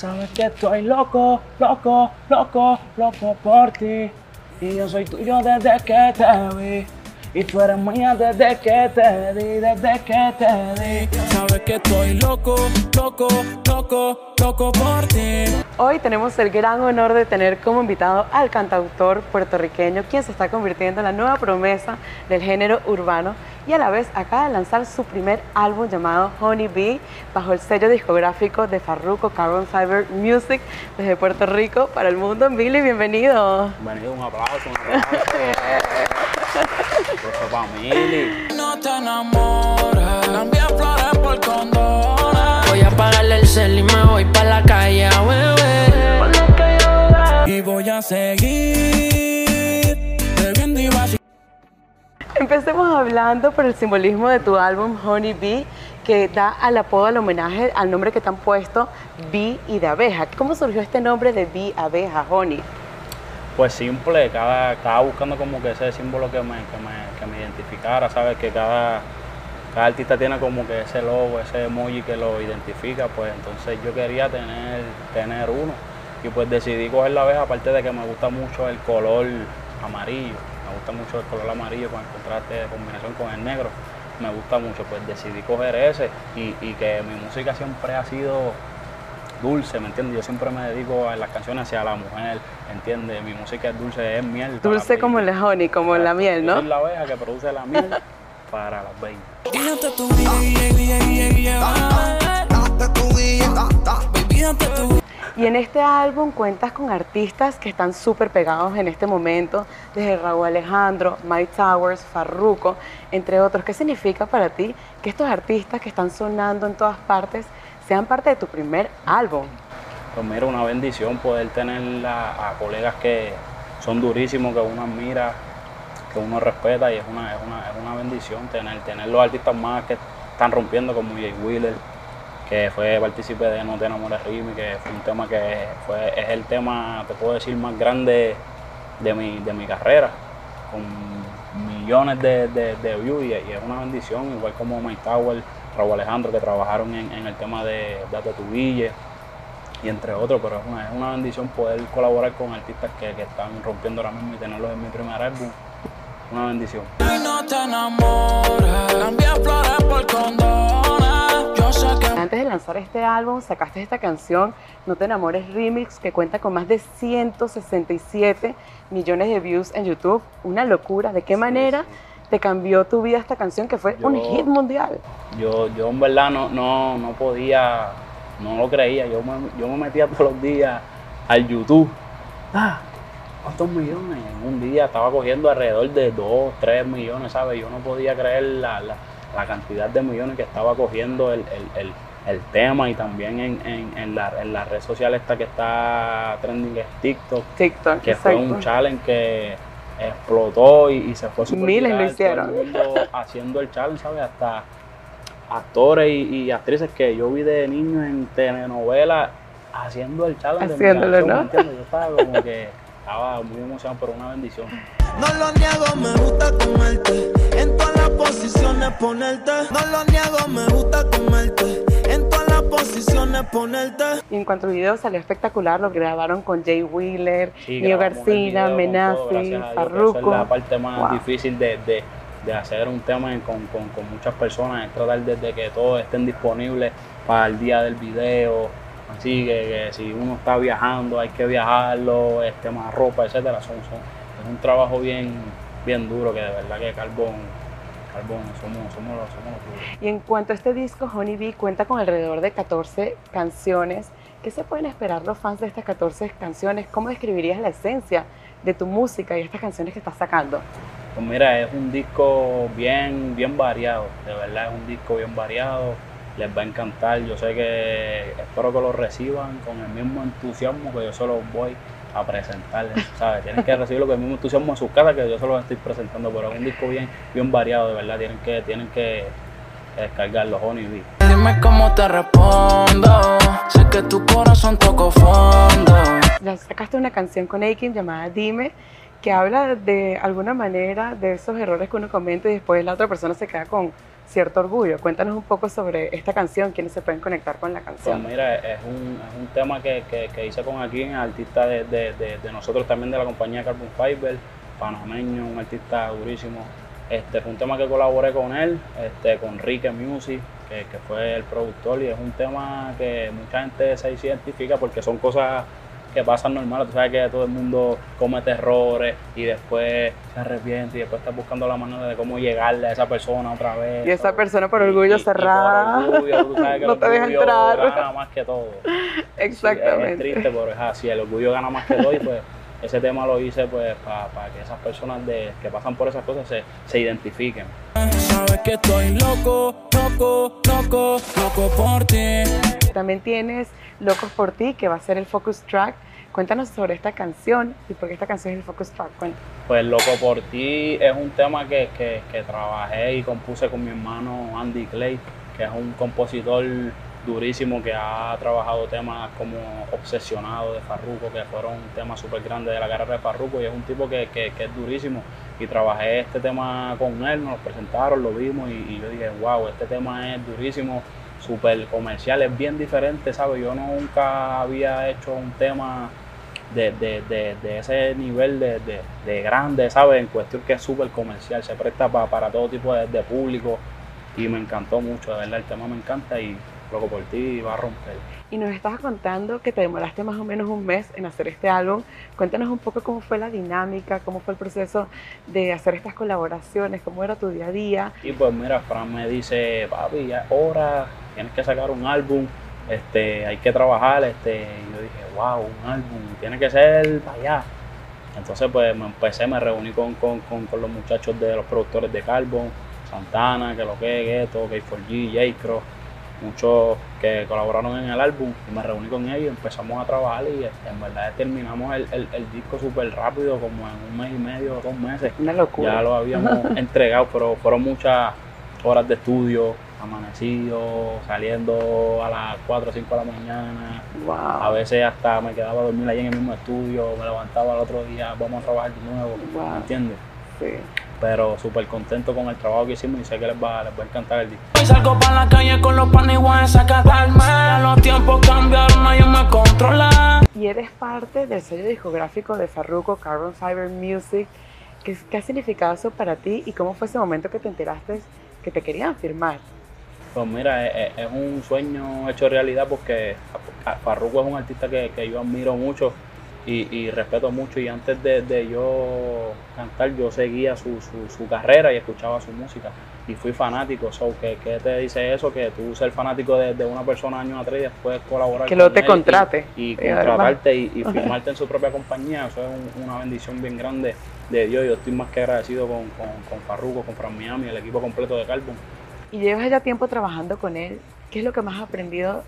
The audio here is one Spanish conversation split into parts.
Sabes que estoy loco, loco, loco, loco por ti. Y yo soy tuyo desde que te vi. Y tú eres mía desde que te di, desde que te di. Sabes que estoy loco, loco, loco, loco por ti. Hoy tenemos el gran honor de tener como invitado al cantautor puertorriqueño, quien se está convirtiendo en la nueva promesa del género urbano y a la vez acaba de lanzar su primer álbum llamado Honey Bee bajo el sello discográfico de Farruko Carbon Fiber Music desde Puerto Rico para el mundo. Billy, bienvenido. Bienvenido, un aplauso, un aplauso. Por familia. No te enamores, cambia flores por condones. Voy a apagarle el cel y me voy pa' la calle a beber. Y voy a seguir Empecemos hablando por el simbolismo de tu álbum Honey Bee, que da al apodo, al homenaje al nombre que te han puesto, Bee y de abeja. ¿Cómo surgió este nombre de Bee, abeja, Honey? Pues simple, cada, estaba buscando como que ese símbolo que me, que me, que me identificara, ¿sabes? Que cada, cada artista tiene como que ese logo, ese emoji que lo identifica, pues entonces yo quería tener, tener uno. Y pues decidí coger la abeja, aparte de que me gusta mucho el color amarillo, me gusta mucho el color amarillo con el contraste de combinación con el negro, me gusta mucho, pues decidí coger ese y, y que mi música siempre ha sido dulce, ¿me entiendes? Yo siempre me dedico a las canciones hacia la mujer, ¿entiendes? Mi música es dulce, es miel. Dulce como el honey, como la miel, ¿no? soy la abeja que produce la miel para las tu Y en este álbum cuentas con artistas que están súper pegados en este momento, desde Raúl Alejandro, Mike Towers, Farruko, entre otros. ¿Qué significa para ti que estos artistas que están sonando en todas partes sean parte de tu primer álbum? Pues una bendición poder tener a, a colegas que son durísimos, que uno admira, que uno respeta y es una, es una, es una bendición tener, tener los artistas más que están rompiendo como Jay Wheeler, que fue partícipe de No te enamores Rimi, que fue un tema que fue, es el tema, te puedo decir, más grande de mi, de mi carrera, con millones de, de, de views y, es una bendición, igual como Mike Tower, Raúl Alejandro, que trabajaron en, el tema de Date tu y entre otros, pero es una, es una bendición poder colaborar con artistas que, que están rompiendo ahora mismo y tenerlos en mi primer álbum. Una bendición. Y no te enamores, por condones. Antes de lanzar este álbum, sacaste esta canción, No te enamores remix, que cuenta con más de 167 millones de views en YouTube. Una locura. ¿De qué manera te cambió tu vida esta canción que fue un hit mundial? Yo, yo en verdad no, no, no podía, no lo creía. Yo me, yo me metía todos los días al YouTube. Ah, ¿cuántos millones? En un día estaba cogiendo alrededor de 2, 3 millones, ¿sabes? Yo no podía creer la, la- la cantidad de millones que estaba cogiendo el, el- el- el tema y también en, en, en la, en la red social esta que está trending es TikTok. TikTok, que fue un challenge que explotó y, y se fue súper Miles lo viral, todo el hicieron. mundo haciendo el challenge, ¿sabes? Hasta actores y, y actrices que yo vi de niño en telenovelas haciendo el challenge. de mi Haciéndolo, canción, ¿no? Yo estaba como que estaba muy emocionado, pero una bendición. No lo niego, me gusta comerte. En todas las posiciones ponerte. No lo niego, me gusta comerte. En todas las posiciones ponerte. Y en cuanto al video salió espectacular, lo grabaron con Jay Wheeler, Sí, Nio Garcina, Menazzi, gracias a Dios, que Farruko. Esa es la parte más Wow. difícil de, de- de hacer un tema con, con- con muchas personas, es tratar de, de que todos estén disponibles para el día del video. Así que, que si uno está viajando, hay que viajarlo, este, más ropa, etcétera. Son, son- es un trabajo bien, bien duro que de verdad que Carbón, Carbón somos, somos los, somos los duros. Y en cuanto a este disco, Honey Bee cuenta con alrededor de 14 canciones. ¿Qué se pueden esperar los fans de estas 14 canciones? ¿Cómo describirías la esencia de tu música y estas canciones que estás sacando? Pues mira, es un disco bien, bien variado, de verdad es un disco bien variado, les va a encantar, yo sé que espero que lo reciban con el mismo entusiasmo que yo se los voy a presentarles, ¿sabes? Tienen que recibirlo con el mismo entusiasmo en sus casas que yo se los estoy presentando, pero es un disco bien, bien variado, de verdad, tienen que, tienen que, descargarlo, Honey Bee. Dime cómo te respondo. Sé que tu corazón tocó fondo. Ya sacaste una canción con Aiken llamada Dime, que habla de alguna manera de esos errores que uno comete y después la otra persona se queda con cierto orgullo. Cuéntanos un poco sobre esta canción, quiénes se pueden conectar con la Pues canción. mira, es un, es un tema que, que- que hice con aquí, artista de, de- de- de nosotros también de la compañía Carbon Fiber, panameño, un artista durísimo. Este, fue un tema que colaboré con él, este, con Rique Music, que, que fue el productor, y es un tema que mucha gente se identifica porque son cosas que pasan normales. Tú sabes que todo el mundo comete errores y después se arrepiente y después está buscando la manera de cómo llegarle a esa persona otra vez. Y esa ¿sabes? persona por orgullo Y- y cerrada. por orgullo, tú sabes que No el te deja orgullo entrar. Gana más que todo. Sí, Exactamente. es triste, pero es así. El orgullo gana más que todo y pues ese tema lo hice pues para que esas personas de, que pasan por esas cosas se, se identifiquen. Sabes que estoy loco, loco, loco, loco por ti. También tienes Locos por ti, que va a ser el focus track. Cuéntanos sobre esta canción y por qué esta canción es el focus track. Pues Loco por ti es un tema que, que, que trabajé y compuse con mi hermano Andy Clay, que es un compositor durísimo que ha trabajado temas como Obsesionado de Farruko, que fueron temas súper grandes de la carrera de Farruko y es un tipo que, que, que es durísimo. Y trabajé este tema con él, nos lo presentaron, lo vimos y, y yo dije, wow, este tema es durísimo, súper comercial, es bien diferente, ¿sabes? Yo nunca había hecho un tema de, de, de, de ese nivel de, de, de grande, ¿sabes? En cuestión que es súper comercial, se presta pa- para todo tipo de, de público y me encantó mucho, de verdad, el tema me encanta y loco por ti va a romper. Y nos estabas contando que te demoraste más o menos un mes en hacer este álbum. Cuéntanos un poco cómo fue la dinámica, cómo fue el proceso de hacer estas colaboraciones, cómo era tu día a día. Y pues mira, Fran me dice, papi, ya es hora, tienes que sacar un álbum, este, hay que trabajar, este, y yo dije, wow, un álbum, tiene que ser para allá. Entonces pues me empecé, me reuní con, con, con, con los muchachos de los productores de Carbon, Santana, que lo que es, Gueto, K4G, J-Cross, muchos que colaboraron en el álbum, y me reuní con ellos, empezamos a trabajar y en verdad terminamos el, el, el disco súper rápido, como en un mes y medio, dos meses Una locura. ya lo habíamos entregado, pero fueron muchas horas de estudio, amanecido, saliendo a las 4 o 5 de la mañana. Wow. A veces hasta me quedaba a dormir ahí en el mismo estudio, me levantaba al otro día, vamos a trabajar de nuevo, Wow. ¿me entiendes? Sí. Pero súper contento con el trabajo que hicimos y sé que les va, les va a encantar el disco. Hoy salgo para la calle con los panes y los tiempos cambiaron, nadie me controla. Y eres parte del sello discográfico de Farruko, Carbon Fiber Music. ¿Qué, ¿Qué ha significado eso para ti y cómo fue ese momento que te enteraste que te querían firmar? Pues mira, es, es- es un sueño hecho realidad porque Farruko es un artista que, que yo admiro mucho y, y respeto mucho y antes de, de yo cantar yo seguía su, su, su carrera y escuchaba su música y fui fanático. So, ¿qué, qué te dice eso? Que tú ser fanático de, de una persona años atrás y después colaborar Que con luego te contrate. Y, Y además- contratarte y, y firmarte en su propia compañía, eso es un- una bendición bien grande de Dios. Yo estoy más que agradecido con, con, con Farruko, con Fran Miami, el equipo completo de Carbon. Y llevas ya tiempo trabajando con él. ¿Qué es lo que más has aprendido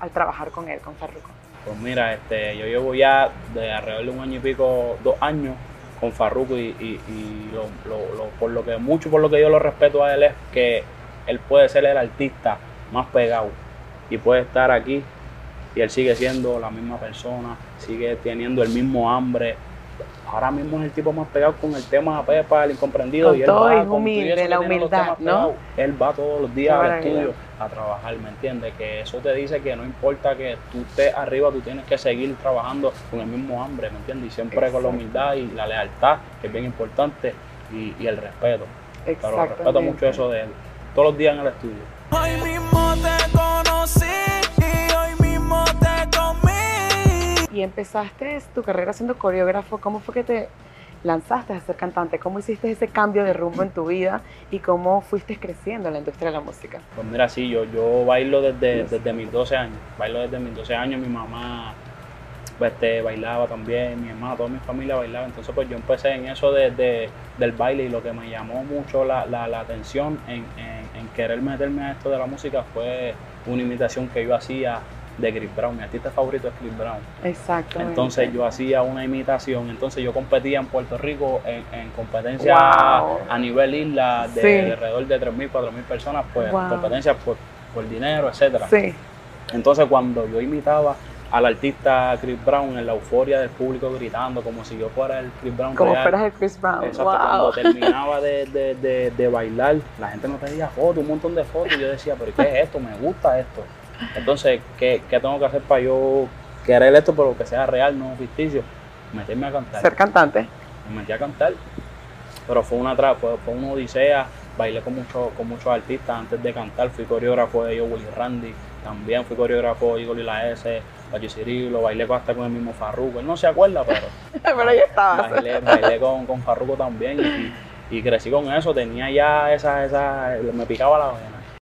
al trabajar con él, con Farruko? Pues mira, este, yo llevo ya de alrededor de un año y pico, dos años con Farruko y, y- y lo, lo- lo- por lo que mucho por lo que yo lo respeto a él es que él puede ser el artista más pegado y puede estar aquí y él sigue siendo la misma persona, sigue teniendo el mismo hambre. Ahora mismo es el tipo más pegado con el tema Pepa, el incomprendido. Con y él todo va con todo humilde, eso que la humildad, ¿no? pegados. Él va todos los días al estudio a trabajar, ¿me entiendes? Que eso te dice que no importa que tú estés arriba, tú tienes que seguir trabajando con el mismo hambre, ¿me entiendes? Y siempre con la humildad y la lealtad, que es bien importante, y, y el respeto. Pero respeto mucho eso de él. Todos los días en el estudio. Hoy mismo te conocí y hoy mismo te comí. Y empezaste tu carrera siendo coreógrafo. ¿Cómo fue que te lanzaste a ser cantante? ¿Cómo hiciste ese cambio de rumbo en tu vida y cómo fuiste creciendo en la industria de la música? Pues mira, sí, yo, yo bailo desde, desde mis 12 años. Bailo desde mis 12 años. Mi mamá pues, este, bailaba también, mi hermana, toda mi familia bailaba. Entonces, pues yo empecé en eso de, de- del baile y lo que me llamó mucho la, la- atención en, en- en querer meterme a esto de la música fue una imitación que yo hacía de Chris Brown. Mi artista favorito es Chris Brown. Exacto. Entonces yo hacía una imitación, entonces yo competía en Puerto Rico en, en competencia Wow. a nivel isla de, Sí. de alrededor de 3.000, 4.000 personas, pues Wow. competencias por, por dinero, etcétera. Sí, Entonces cuando yo imitaba al artista Chris Brown en la euforia del público gritando como si yo fuera el Chris Brown Como fueras el Chris Brown. Exacto, wow. cuando terminaba de, de- de- de bailar, la gente me pedía fotos, un montón de fotos, y yo decía, pero ¿qué es esto? Me gusta esto. Entonces, ¿qué, qué tengo que hacer para yo querer esto, pero que sea real, no ficticio? Meterme a cantar. Ser cantante. Me metí a cantar, pero fue una, fue, fue una odisea, bailé con, muchos con muchos artistas antes de cantar, fui coreógrafo de ellos, Willy Randy, también fui coreógrafo de Igor y la S, Cirilo, bailé hasta con el mismo Farruko, él no se acuerda, pero Pero ahí estabas. bailé, bailé con, con Farruko también y, y crecí con eso, tenía ya esa, esa, me picaba la vena.